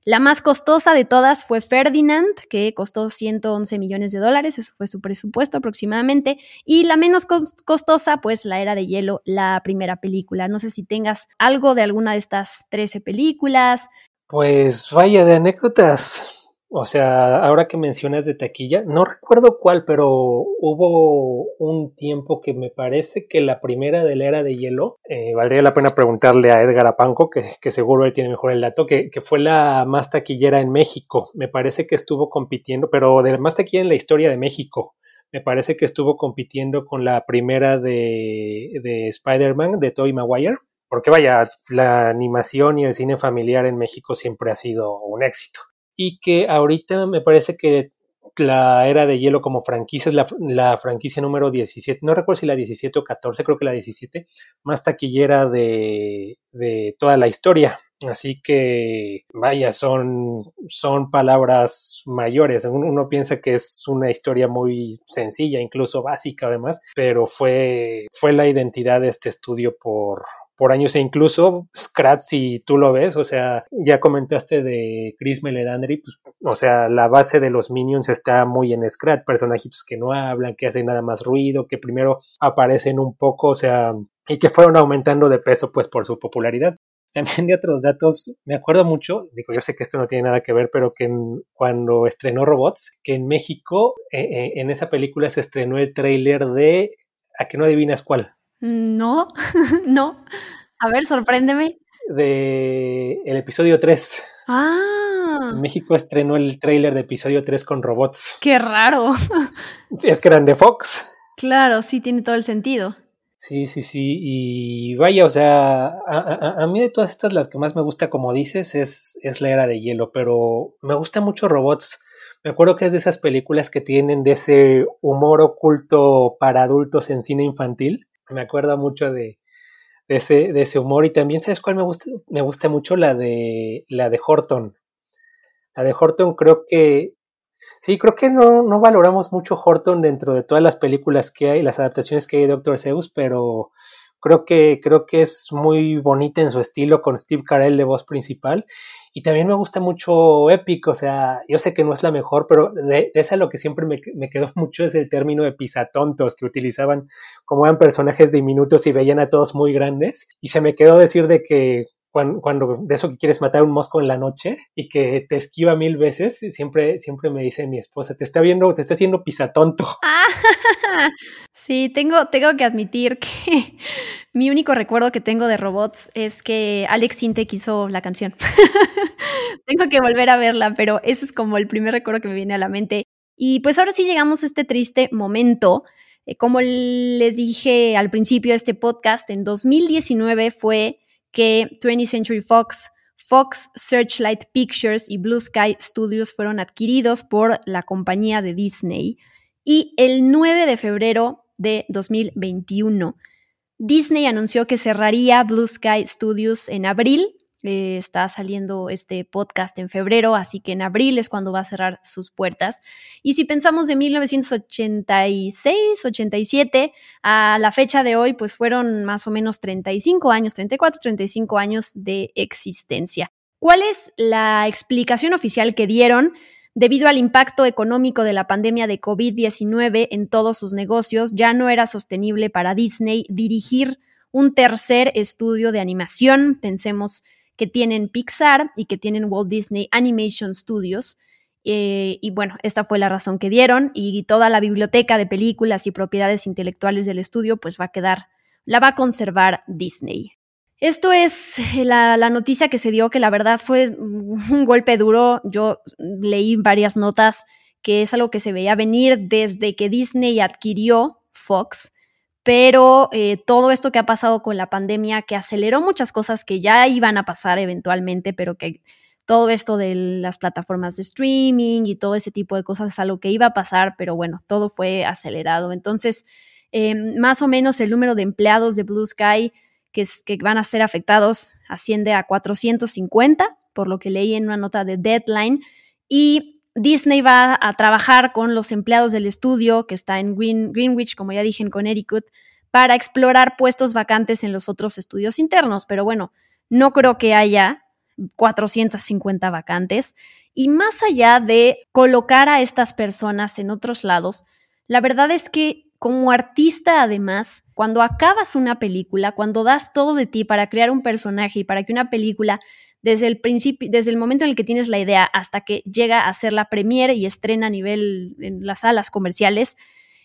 La más costosa de todas fue Ferdinand, que costó 111 millones de dólares, eso fue su presupuesto aproximadamente. Y la menos costosa, pues La Era de Hielo, la primera película. No sé si tengas algo de alguna de estas 13 películas. Pues vaya, de anécdotas o sea, ahora que mencionas de taquilla, no recuerdo cuál, pero hubo un tiempo que me parece que la primera de la era de hielo, eh, valdría la pena preguntarle a Edgar Apanco, que, que seguro él tiene mejor el dato, que, que, fue la más taquillera en México. Me parece que estuvo compitiendo, pero de la más taquilla en la historia de México. Me parece que estuvo compitiendo con la primera de, de Spider-Man, de Tobey Maguire. Porque vaya, la animación y el cine familiar en México siempre ha sido un éxito y que ahorita me parece que la era de hielo como franquicia es la, franquicia número 17, no recuerdo si la 17 o 14, creo que la 17, más taquillera de, de toda la historia. Así que, vaya, son, son palabras mayores. Uno, uno, piensa que es una historia muy sencilla, incluso básica además, pero fue, fue la identidad de este estudio por, por años e incluso Scratch, si tú lo ves, o sea, ya comentaste de Chris Meledandri, pues, o sea, la base de los Minions está muy en Scratch, personajitos que no hablan, que hacen nada más ruido, que primero aparecen un poco, o sea, y que fueron aumentando de peso pues por su popularidad. También de otros datos, me acuerdo mucho, digo, yo sé que esto no tiene nada que ver, pero que cuando estrenó Robots, que en México, eh, eh, en esa película se estrenó el tráiler de, a que no adivinas cuál. No, no. A ver, sorpréndeme. De el episodio 3. Ah. México estrenó el tráiler de episodio 3 con robots. Qué raro. Es que eran de Fox. Claro, sí, tiene todo el sentido. Sí, sí, sí. Y vaya, o sea, a, a, mí de todas estas, las que más me gusta, como dices, es, es la era de hielo, pero me gusta mucho robots. Me acuerdo que es de esas películas que tienen de ese humor oculto para adultos en cine infantil me acuerdo mucho de, ese, de ese humor y también, ¿sabes cuál me gusta? Me gusta mucho la de, la de Horton. La de Horton creo que, sí, creo que no, no valoramos mucho Horton dentro de todas las películas que hay, las adaptaciones que hay de Doctor Zeus, pero creo que, creo que es muy bonita en su estilo con Steve Carell de voz principal. Y también me gusta mucho Epic, o sea, yo sé que no es la mejor, pero de, esa lo que siempre me, me, quedó mucho es el término de pisatontos que utilizaban como eran personajes diminutos y veían a todos muy grandes. Y se me quedó decir de que cuando, de eso que quieres matar un mosco en la noche y que te esquiva mil veces, siempre, siempre me dice mi esposa, te está viendo, te está haciendo pisatonto. Ah, sí, tengo, tengo que admitir que mi único recuerdo que tengo de robots es que Alex Sintek hizo la canción. tengo que volver a verla, pero ese es como el primer recuerdo que me viene a la mente. Y pues ahora sí llegamos a este triste momento. Eh, como les dije al principio de este podcast, en 2019 fue que 20th Century Fox, Fox Searchlight Pictures y Blue Sky Studios fueron adquiridos por la compañía de Disney. Y el 9 de febrero de 2021, Disney anunció que cerraría Blue Sky Studios en abril eh, está saliendo este podcast en febrero, así que en abril es cuando va a cerrar sus puertas. Y si pensamos de 1986, 87 a la fecha de hoy, pues fueron más o menos 35 años, 34, 35 años de existencia. ¿Cuál es la explicación oficial que dieron? Debido al impacto económico de la pandemia de COVID-19 en todos sus negocios, ya no era sostenible para Disney dirigir un tercer estudio de animación. Pensemos que tienen Pixar y que tienen Walt Disney Animation Studios. Eh, y bueno, esta fue la razón que dieron y toda la biblioteca de películas y propiedades intelectuales del estudio pues va a quedar, la va a conservar Disney. Esto es la, la, noticia que se dio, que la verdad fue un golpe duro. Yo leí varias notas que es algo que se veía venir desde que Disney adquirió Fox pero eh, todo esto que ha pasado con la pandemia, que aceleró muchas cosas que ya iban a pasar eventualmente, pero que todo esto de las plataformas de streaming y todo ese tipo de cosas es algo que iba a pasar, pero bueno, todo fue acelerado. Entonces, em, más o menos el número de empleados de Blue Sky que, que van a ser afectados asciende a 450, por lo que leí en una nota de Deadline, y Disney va a trabajar con los empleados del estudio que está en Greenwich, como ya dije, en Connecticut, para explorar puestos vacantes en los otros estudios internos. Pero bueno, no creo que haya 450 vacantes. Y más allá de colocar a estas personas en otros lados, la verdad es que como artista además, cuando acabas una película, cuando das todo de ti para crear un personaje y para que una película desde el principio, desde el momento en el que tienes la idea hasta que llega a ser la premiere y estrena a nivel en las salas comerciales,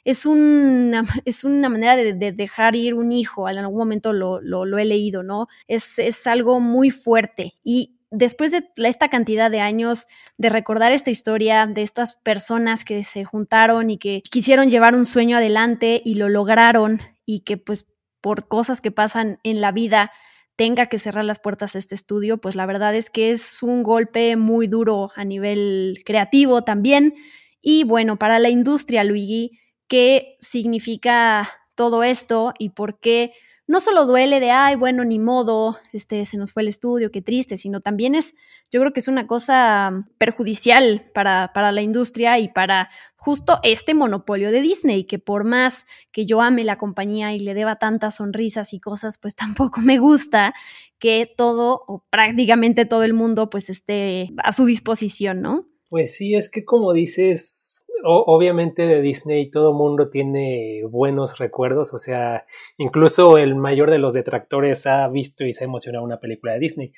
es una, es una manera de, dejar ir un hijo. En algún momento lo, lo, he leído, ¿no? Es, es algo muy fuerte. Y después de esta cantidad de años de recordar esta historia de estas personas que se juntaron y que quisieron llevar un sueño adelante y lo lograron y que pues por cosas que pasan en la vida tenga que cerrar las puertas a este estudio, pues la verdad es que es un golpe muy duro a nivel creativo también. Y bueno, para la industria, Luigi, ¿qué significa todo esto y por qué no solo duele de, ay, bueno, ni modo, este, se nos fue el estudio, qué triste, sino también es, yo creo que es una cosa perjudicial para, para la industria y para justo este monopolio de Disney, que por más que yo ame la compañía y le deba tantas sonrisas y cosas, pues tampoco me gusta que todo o prácticamente todo el mundo pues esté a su disposición, ¿no? Pues sí, es que como dices, obviamente de Disney todo mundo tiene buenos recuerdos, o sea, incluso el mayor de los detractores ha visto y se ha emocionado una película de Disney,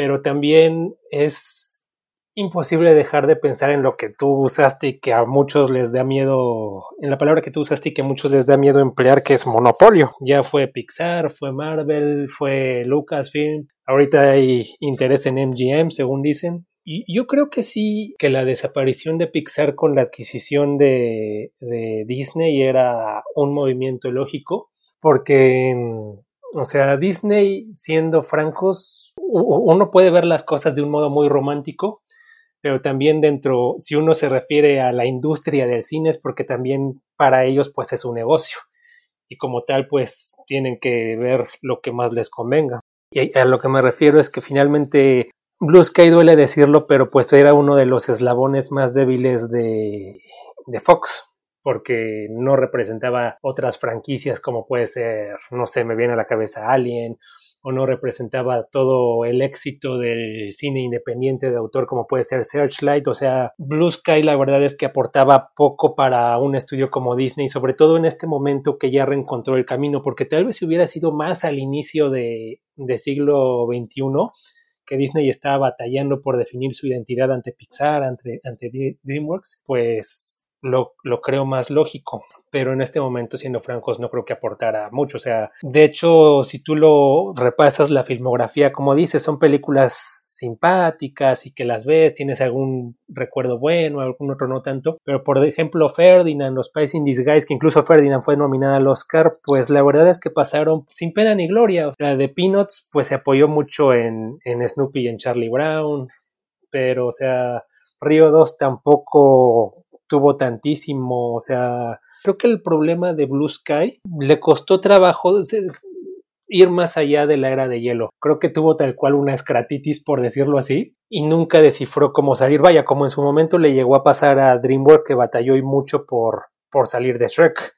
pero también es imposible dejar de pensar en lo que tú usaste y que a muchos les da miedo, en la palabra que tú usaste y que a muchos les da miedo emplear, que es monopolio. Ya fue Pixar, fue Marvel, fue Lucasfilm, ahorita hay interés en MGM, según dicen. Y yo creo que sí, que la desaparición de Pixar con la adquisición de, de Disney era un movimiento lógico, porque o sea, Disney, siendo francos, uno puede ver las cosas de un modo muy romántico, pero también dentro, si uno se refiere a la industria del cine es porque también para ellos pues es un negocio y como tal pues tienen que ver lo que más les convenga. Y a lo que me refiero es que finalmente Blue Sky duele decirlo, pero pues era uno de los eslabones más débiles de, de Fox porque no representaba otras franquicias como puede ser, no sé, me viene a la cabeza Alien o no representaba todo el éxito del cine independiente de autor como puede ser Searchlight, o sea, Blue Sky la verdad es que aportaba poco para un estudio como Disney, sobre todo en este momento que ya reencontró el camino, porque tal vez si hubiera sido más al inicio de, siglo XXI, que Disney estaba batallando por definir su identidad ante Pixar, ante DreamWorks, pues lo, lo creo más lógico pero en este momento, siendo francos, no creo que aportara mucho. O sea, de hecho, si tú lo repasas la filmografía, como dices, son películas simpáticas y que las ves, tienes algún recuerdo bueno, algún otro no tanto, pero por ejemplo Ferdinand, los Spice in Disguise, que incluso Ferdinand fue nominada al Oscar, pues la verdad es que pasaron sin pena ni gloria. La de Peanuts, pues se apoyó mucho en, en Snoopy y en Charlie Brown, pero o sea, Río 2 tampoco tuvo tantísimo, o sea, Creo que el problema de Blue Sky le costó trabajo ir más allá de la era de hielo. Creo que tuvo tal cual una escratitis, por decirlo así, y nunca descifró cómo salir. Vaya, como en su momento le llegó a pasar a DreamWorks, que batalló y mucho por, por salir de Shrek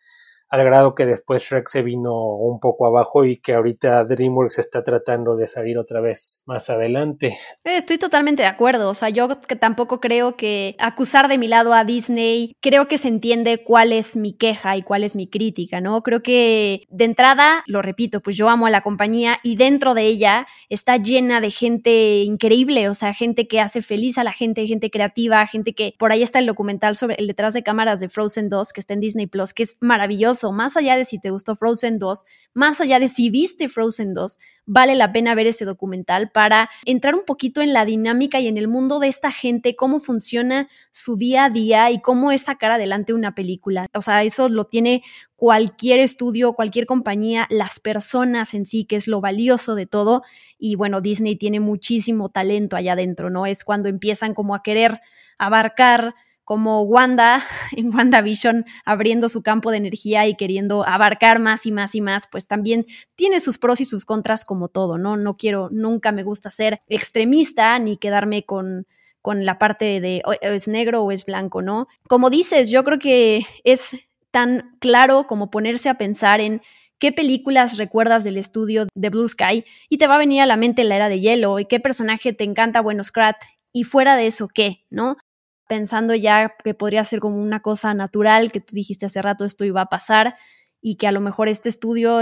al grado que después Shrek se vino un poco abajo y que ahorita DreamWorks está tratando de salir otra vez más adelante. Eh, estoy totalmente de acuerdo, o sea, yo tampoco creo que acusar de mi lado a Disney, creo que se entiende cuál es mi queja y cuál es mi crítica, ¿no? Creo que de entrada, lo repito, pues yo amo a la compañía y dentro de ella está llena de gente increíble, o sea, gente que hace feliz a la gente, gente creativa, gente que por ahí está el documental sobre el detrás de cámaras de Frozen 2 que está en Disney Plus, que es maravilloso más allá de si te gustó Frozen 2, más allá de si viste Frozen 2, vale la pena ver ese documental para entrar un poquito en la dinámica y en el mundo de esta gente, cómo funciona su día a día y cómo es sacar adelante una película. O sea, eso lo tiene cualquier estudio, cualquier compañía, las personas en sí, que es lo valioso de todo. Y bueno, Disney tiene muchísimo talento allá adentro, ¿no? Es cuando empiezan como a querer abarcar como Wanda en WandaVision abriendo su campo de energía y queriendo abarcar más y más y más, pues también tiene sus pros y sus contras como todo, ¿no? No quiero, nunca me gusta ser extremista ni quedarme con, con la parte de es negro o es blanco, ¿no? Como dices, yo creo que es tan claro como ponerse a pensar en qué películas recuerdas del estudio de Blue Sky y te va a venir a la mente la era de hielo y qué personaje te encanta, bueno, Scrat, y fuera de eso, ¿qué? ¿No? Pensando ya que podría ser como una cosa natural, que tú dijiste hace rato esto iba a pasar y que a lo mejor este estudio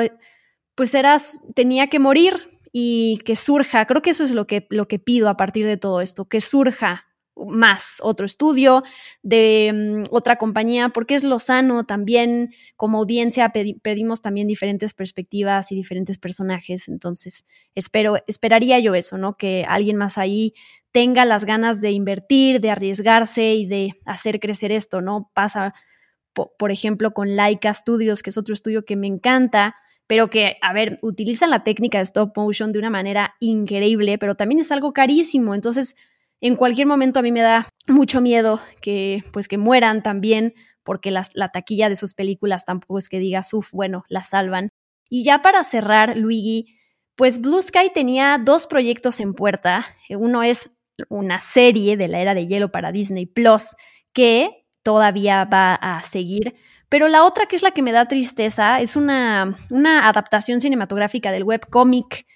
pues eras, tenía que morir y que surja, creo que eso es lo que, lo que pido a partir de todo esto, que surja más otro estudio de mm, otra compañía, porque es lo sano también. Como audiencia pedimos también diferentes perspectivas y diferentes personajes, entonces espero, esperaría yo eso, ¿no? Que alguien más ahí tenga las ganas de invertir, de arriesgarse y de hacer crecer esto, ¿no? Pasa, por ejemplo, con Laika Studios, que es otro estudio que me encanta, pero que, a ver, utilizan la técnica de stop motion de una manera increíble, pero también es algo carísimo. Entonces, en cualquier momento a mí me da mucho miedo que, pues, que mueran también, porque la, la taquilla de sus películas tampoco es que digas, uff, bueno, la salvan. Y ya para cerrar, Luigi, pues Blue Sky tenía dos proyectos en puerta. Uno es una serie de la era de hielo para Disney Plus, que todavía va a seguir pero la otra, que es la que me da tristeza, es una, una adaptación cinematográfica del webcómic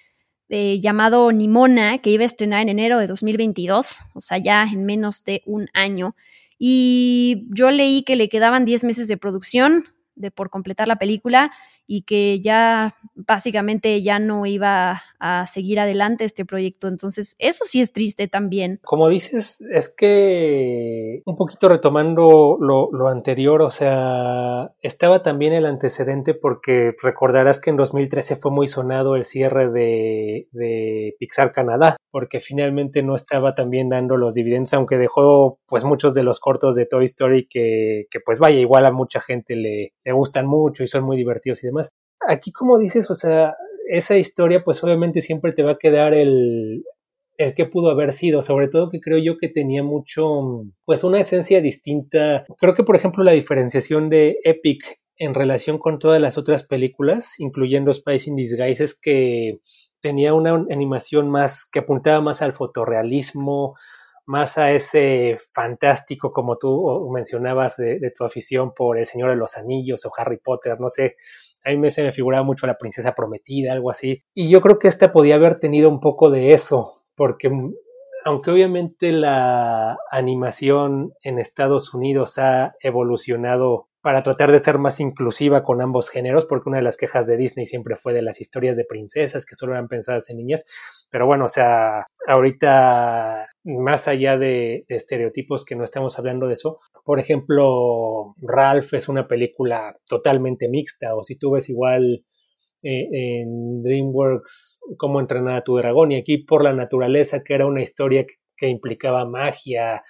eh, llamado Nimona, que iba a estrenar en enero de 2022, o sea, ya en menos de un año. Y yo leí que le quedaban 10 meses de producción de por completar la película y que ya básicamente ya no iba a seguir adelante este proyecto. Entonces, eso sí es triste también. Como dices, es que un poquito retomando lo, anterior, o sea, estaba también el antecedente porque recordarás que en 2013 fue muy sonado el cierre de, de Pixar Canadá, porque finalmente no estaba también dando los dividendos, aunque dejó pues muchos de los cortos de Toy Story que, que pues vaya, igual a mucha gente le, le gustan mucho y son muy divertidos y demás Aquí, como dices, o sea, esa historia, pues obviamente siempre te va a quedar el, el que pudo haber sido, sobre todo que creo yo que tenía mucho, pues una esencia distinta. Creo que, por ejemplo, la diferenciación de Epic en relación con todas las otras películas, incluyendo Spice in Disguise, es que tenía una animación más que apuntaba más al fotorrealismo, más a ese fantástico, como tú mencionabas, de, tu afición por El Señor de los Anillos o Harry Potter, no sé, a mí me se me figuraba mucho la princesa prometida, algo así. Y yo creo que esta podía haber tenido un poco de eso, porque mm, aunque obviamente la animación en Estados Unidos ha evolucionado para tratar de ser más inclusiva con ambos géneros, porque una de las quejas de Disney siempre fue de las historias de princesas que solo eran pensadas en niñas. Pero bueno, o sea, ahorita, más allá de, estereotipos que no estamos hablando de eso, por ejemplo, Ralph es una película totalmente mixta, o si tú ves igual eh, en DreamWorks cómo entrenar a tu dragón, y aquí por la naturaleza, que era una historia que implicaba magia,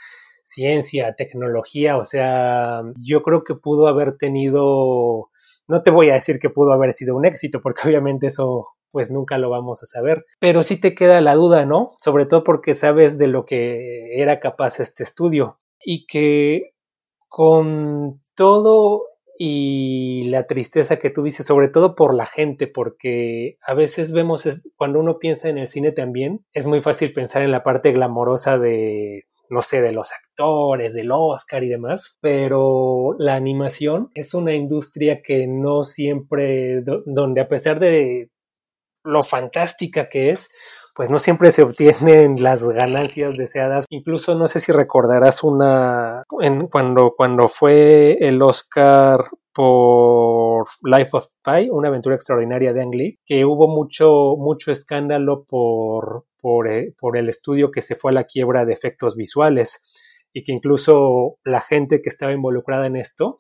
ciencia, tecnología, o sea, yo creo que pudo haber tenido, no te voy a decir que pudo haber sido un éxito, porque obviamente eso pues nunca lo vamos a saber, pero sí te queda la duda, ¿no? Sobre todo porque sabes de lo que era capaz este estudio y que con todo y la tristeza que tú dices, sobre todo por la gente, porque a veces vemos, cuando uno piensa en el cine también, es muy fácil pensar en la parte glamorosa de no sé, de los actores, del Oscar y demás, pero la animación es una industria que no siempre, donde a pesar de lo fantástica que es, pues no siempre se obtienen las ganancias deseadas. Incluso no sé si recordarás una en, cuando, cuando fue el Oscar por Life of Pi, una aventura extraordinaria de Ang Lee, que hubo mucho, mucho escándalo por, por, eh, por, el estudio que se fue a la quiebra de efectos visuales y que incluso la gente que estaba involucrada en esto,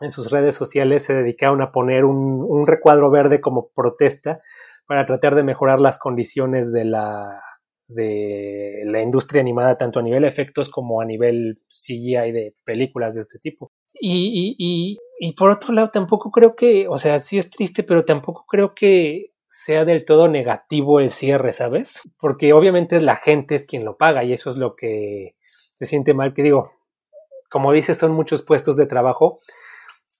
en sus redes sociales se dedicaron a poner un, un recuadro verde como protesta para tratar de mejorar las condiciones de la, de la industria animada, tanto a nivel efectos como a nivel CGI de películas de este tipo. Y, y, y, por otro lado, tampoco creo que, o sea, sí es triste, pero tampoco creo que sea del todo negativo el cierre, ¿sabes? Porque obviamente la gente es quien lo paga y eso es lo que se siente mal, que digo, como dices, son muchos puestos de trabajo,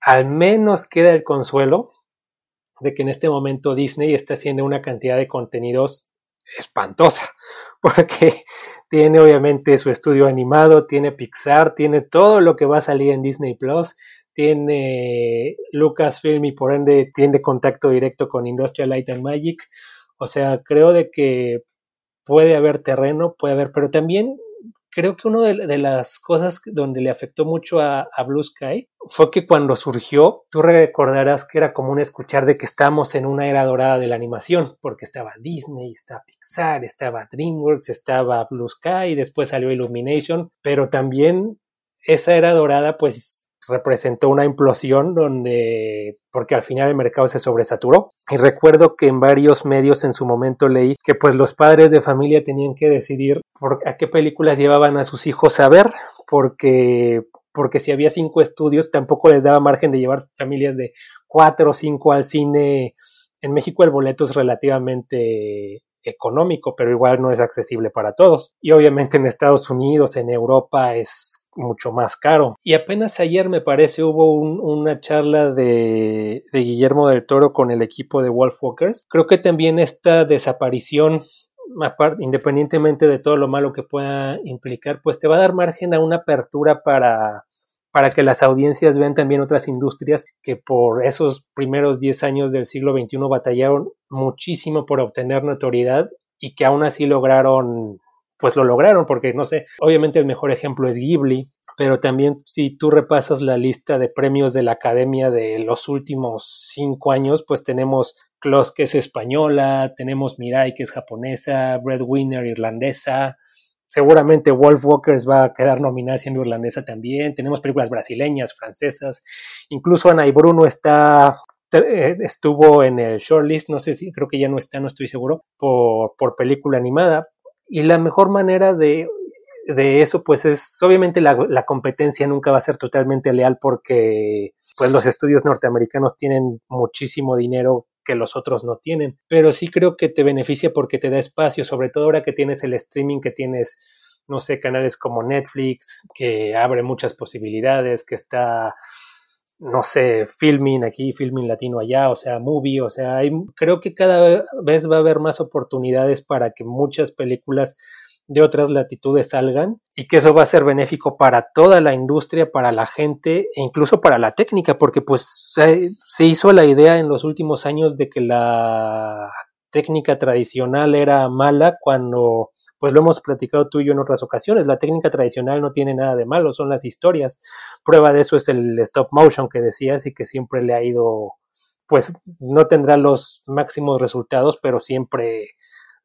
al menos queda el consuelo de que en este momento Disney está haciendo una cantidad de contenidos espantosa, porque tiene obviamente su estudio animado, tiene Pixar, tiene todo lo que va a salir en Disney Plus, tiene Lucasfilm y por ende tiene contacto directo con Industrial Light and Magic. O sea, creo de que puede haber terreno, puede haber, pero también creo que una de, las cosas donde le afectó mucho a, Blue Sky fue que cuando surgió, tú recordarás que era común escuchar de que estamos en una era dorada de la animación, porque estaba Disney, estaba Pixar, estaba DreamWorks, estaba Blue Sky, después salió Illumination, pero también esa era dorada pues representó una implosión donde, porque al final el mercado se sobresaturó. Y recuerdo que en varios medios en su momento leí que pues los padres de familia tenían que decidir a qué películas llevaban a sus hijos a ver, porque, porque si había cinco estudios tampoco les daba margen de llevar familias de cuatro o cinco al cine. En México el boleto es relativamente económico, pero igual no es accesible para todos. Y obviamente en Estados Unidos, en Europa es mucho más caro. Y apenas ayer me parece hubo una charla de, de Guillermo del Toro con el equipo de Wolfwalkers. Creo que también esta desaparición independientemente de todo lo malo que pueda implicar, pues te va a dar margen a una apertura para, para que las audiencias vean también otras industrias que por esos primeros 10 años del siglo XXI batallaron muchísimo por obtener notoriedad y que aún así lograron pues lo lograron, porque no sé, obviamente el mejor ejemplo es Ghibli, pero también si tú repasas la lista de premios de la academia de los últimos cinco años, pues tenemos Klaus que es española, tenemos Mirai que es japonesa, Breadwinner irlandesa, seguramente Wolf Walkers va a quedar nominada siendo irlandesa también, tenemos películas brasileñas, francesas, incluso Ana y Bruno está eh, estuvo en el shortlist, no sé si creo que ya no está, no estoy seguro, por, por película animada, y la mejor manera de, de eso, pues es, obviamente la, la, competencia nunca va a ser totalmente leal porque pues los estudios norteamericanos tienen muchísimo dinero que los otros no tienen, pero sí creo que te beneficia porque te da espacio, sobre todo ahora que tienes el streaming, que tienes, no sé, canales como Netflix, que abre muchas posibilidades, que está no sé, filming aquí, filming latino allá, o sea, movie, o sea, hay, creo que cada vez va a haber más oportunidades para que muchas películas de otras latitudes salgan y que eso va a ser benéfico para toda la industria, para la gente e incluso para la técnica, porque pues se, se hizo la idea en los últimos años de que la técnica tradicional era mala cuando pues lo hemos platicado tú y yo en otras ocasiones. La técnica tradicional no tiene nada de malo, son las historias. Prueba de eso es el stop motion que decías y que siempre le ha ido, pues no tendrá los máximos resultados, pero siempre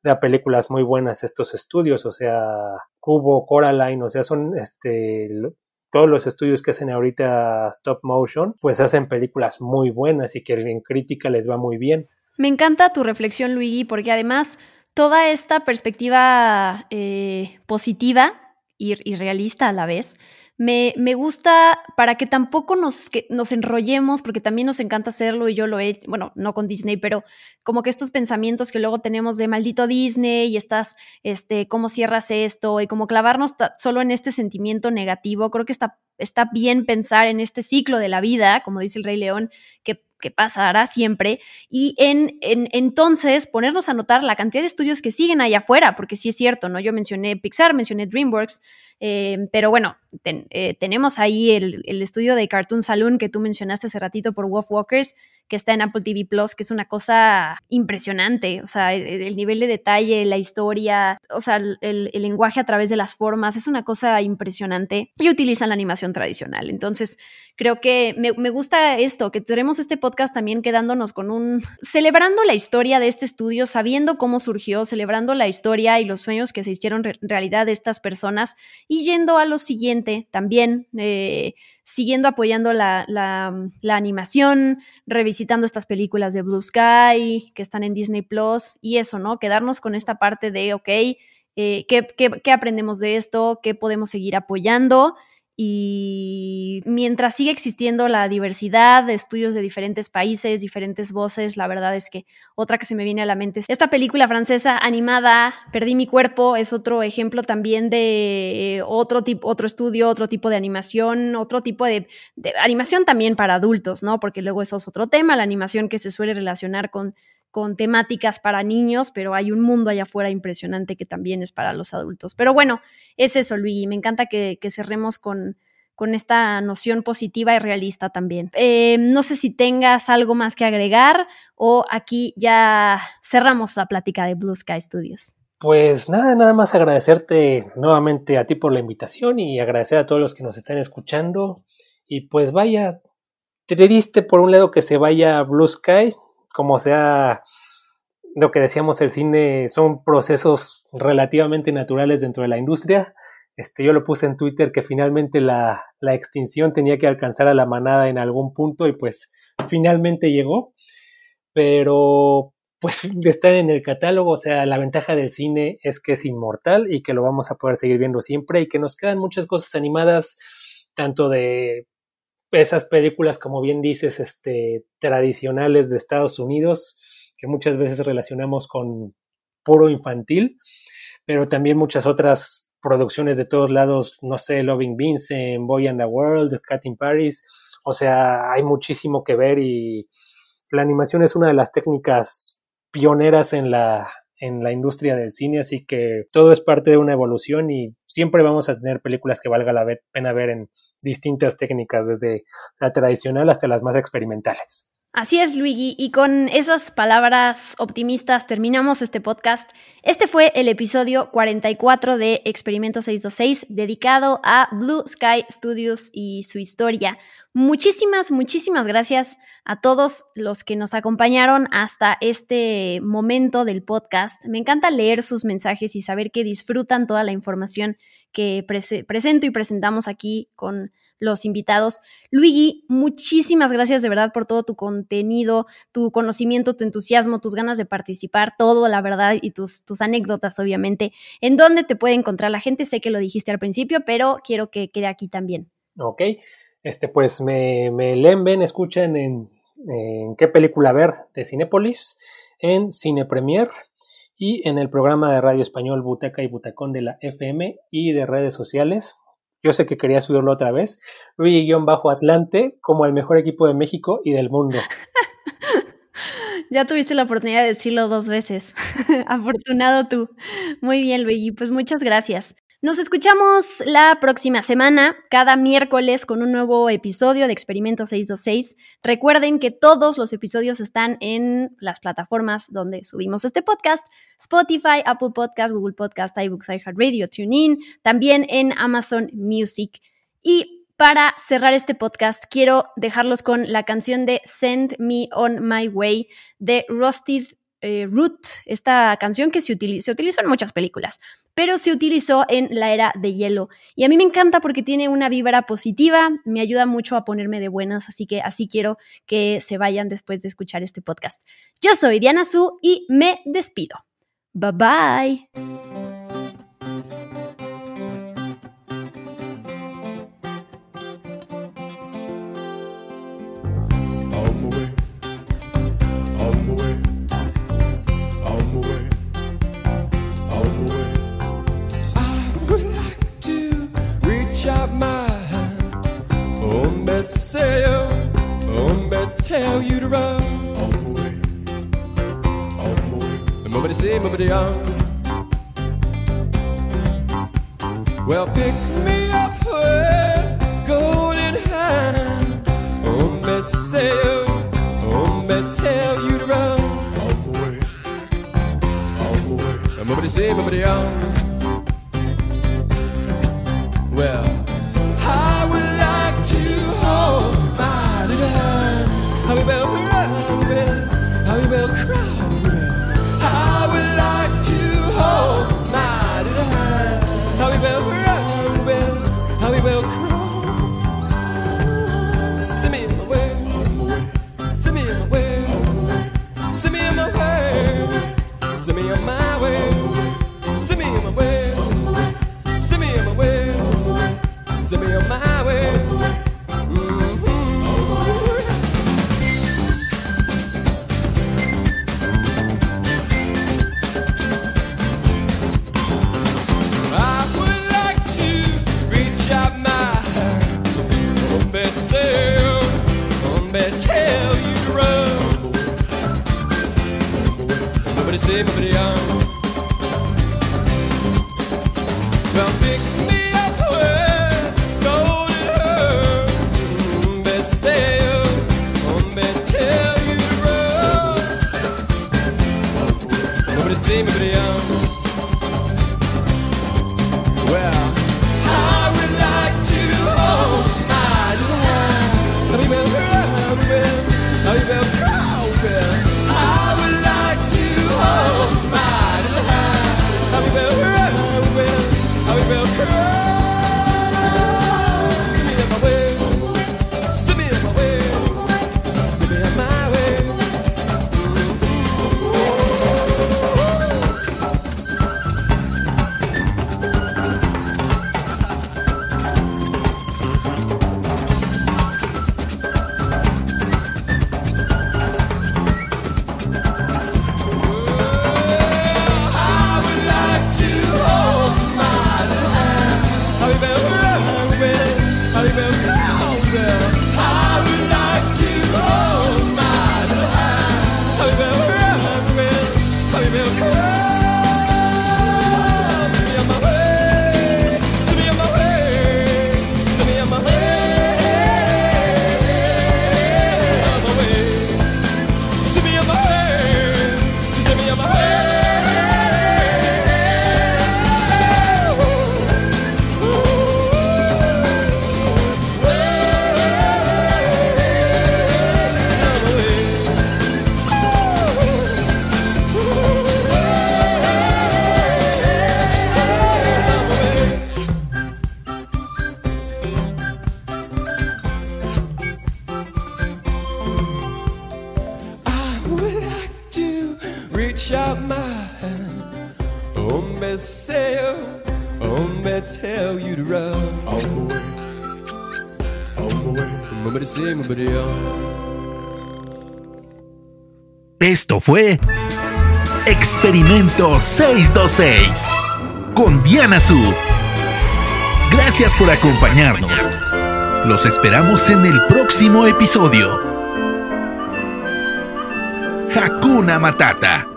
da películas muy buenas estos estudios, o sea, Cubo, Coraline, o sea, son este todos los estudios que hacen ahorita stop motion, pues hacen películas muy buenas y que en crítica les va muy bien. Me encanta tu reflexión, Luigi, porque además toda esta perspectiva eh, positiva y, realista a la vez, me, me, gusta para que tampoco nos, nos enrollemos, porque también nos encanta hacerlo y yo lo he, bueno, no con Disney, pero como que estos pensamientos que luego tenemos de maldito Disney y estás, este, cómo cierras esto y como clavarnos solo en este sentimiento negativo, creo que está, está bien pensar en este ciclo de la vida, como dice el Rey León, que que pasará siempre, y en, entonces ponernos a notar la cantidad de estudios que siguen allá afuera, porque sí es cierto, ¿no? Yo mencioné Pixar, mencioné DreamWorks, eh, pero bueno, eh, tenemos ahí el, estudio de Cartoon Saloon que tú mencionaste hace ratito por Wolf Walkers, que está en Apple TV Plus, que es una cosa impresionante. O sea, el, nivel de detalle, la historia, o sea, el, lenguaje a través de las formas, es una cosa impresionante. Y utilizan la animación tradicional. Entonces, creo que me, gusta esto, que tenemos este podcast también quedándonos con un. celebrando la historia de este estudio, sabiendo cómo surgió, celebrando la historia y los sueños que se hicieron realidad de estas personas y yendo a lo siguiente también. Eh, siguiendo apoyando la, la, animación, revisitando estas películas de Blue Sky que están en Disney Plus y eso, ¿no? Quedarnos con esta parte de, ok, eh, ¿qué, qué aprendemos de esto? ¿Qué podemos seguir apoyando? Y mientras sigue existiendo la diversidad de estudios de diferentes países, diferentes voces, la verdad es que otra que se me viene a la mente es esta película francesa animada, Perdí mi cuerpo, es otro ejemplo también de otro tipo, otro estudio, otro tipo de animación, otro tipo de, de animación también para adultos, ¿no? Porque luego eso es otro tema, la animación que se suele relacionar con con temáticas para niños, pero hay un mundo allá afuera impresionante que también es para los adultos. Pero bueno, es eso, Luigi. Me encanta que, cerremos con, con esta noción positiva y realista también. Eh, no sé si tengas algo más que agregar o aquí ya cerramos la plática de Blue Sky Studios. Pues nada, nada más agradecerte nuevamente a ti por la invitación y agradecer a todos los que nos están escuchando. Y pues vaya, triste por un lado que se vaya Blue Sky, como sea lo que decíamos, el cine son procesos relativamente naturales dentro de la industria. Este, yo lo puse en Twitter que finalmente la, la extinción tenía que alcanzar a la manada en algún punto y pues finalmente llegó. Pero pues estar en el catálogo, o sea, la ventaja del cine es que es inmortal y que lo vamos a poder seguir viendo siempre y que nos quedan muchas cosas animadas, tanto de esas películas, como bien dices, este, tradicionales de Estados Unidos, que muchas veces relacionamos con puro infantil, pero también muchas otras producciones de todos lados, no sé, Loving Vincent, Boy and the World, Cat in Paris, o sea, hay muchísimo que ver y la animación es una de las técnicas pioneras en la, en la industria del cine, así que todo es parte de una evolución y siempre vamos a tener películas que valga la pena ver en distintas técnicas, desde la tradicional hasta las más experimentales. Así es, Luigi, y con esas palabras optimistas terminamos este podcast. Este fue el episodio 44 de Experimento 626, dedicado a Blue Sky Studios y su historia. Muchísimas, muchísimas gracias a todos los que nos acompañaron hasta este momento del podcast. Me encanta leer sus mensajes y saber que disfrutan toda la información que presento y presentamos aquí con los invitados. Luigi, muchísimas gracias de verdad por todo tu contenido, tu conocimiento, tu entusiasmo, tus ganas de participar, todo, la verdad, y tus, tus anécdotas, obviamente. ¿En dónde te puede encontrar la gente? Sé que lo dijiste al principio, pero quiero que quede aquí también. Ok, este, pues me, me leen, ven, escuchen en, en qué película ver de Cinépolis, en Cine Premier y en el programa de Radio Español Buteca y Butacón de la FM y de redes sociales yo sé que quería subirlo otra vez. Luigi-Atlante como el mejor equipo de México y del mundo. ya tuviste la oportunidad de decirlo dos veces. Afortunado tú. Muy bien, Luigi. Pues muchas gracias. Nos escuchamos la próxima semana, cada miércoles con un nuevo episodio de Experimento 626. Recuerden que todos los episodios están en las plataformas donde subimos este podcast, Spotify, Apple Podcast, Google Podcast, iBooks, iHeartRadio, TuneIn, también en Amazon Music. Y para cerrar este podcast, quiero dejarlos con la canción de Send Me On My Way de Rusted eh, Root, esta canción que se, se utilizó en muchas películas, pero se utilizó en la era de hielo. Y a mí me encanta porque tiene una vibra positiva, me ayuda mucho a ponerme de buenas, así que así quiero que se vayan después de escuchar este podcast. Yo soy Diana Su y me despido. Bye bye. Tell you to run. On my way, on my way. Movity see, movity on. Well, pick me up with golden hand. Oh, me say, oh, me tell you to run. On my way, on my way. Movity see, movity on. Well. Esto fue Experimento 626 con Diana Su. Gracias por acompañarnos. Los esperamos en el próximo episodio. Hakuna Matata.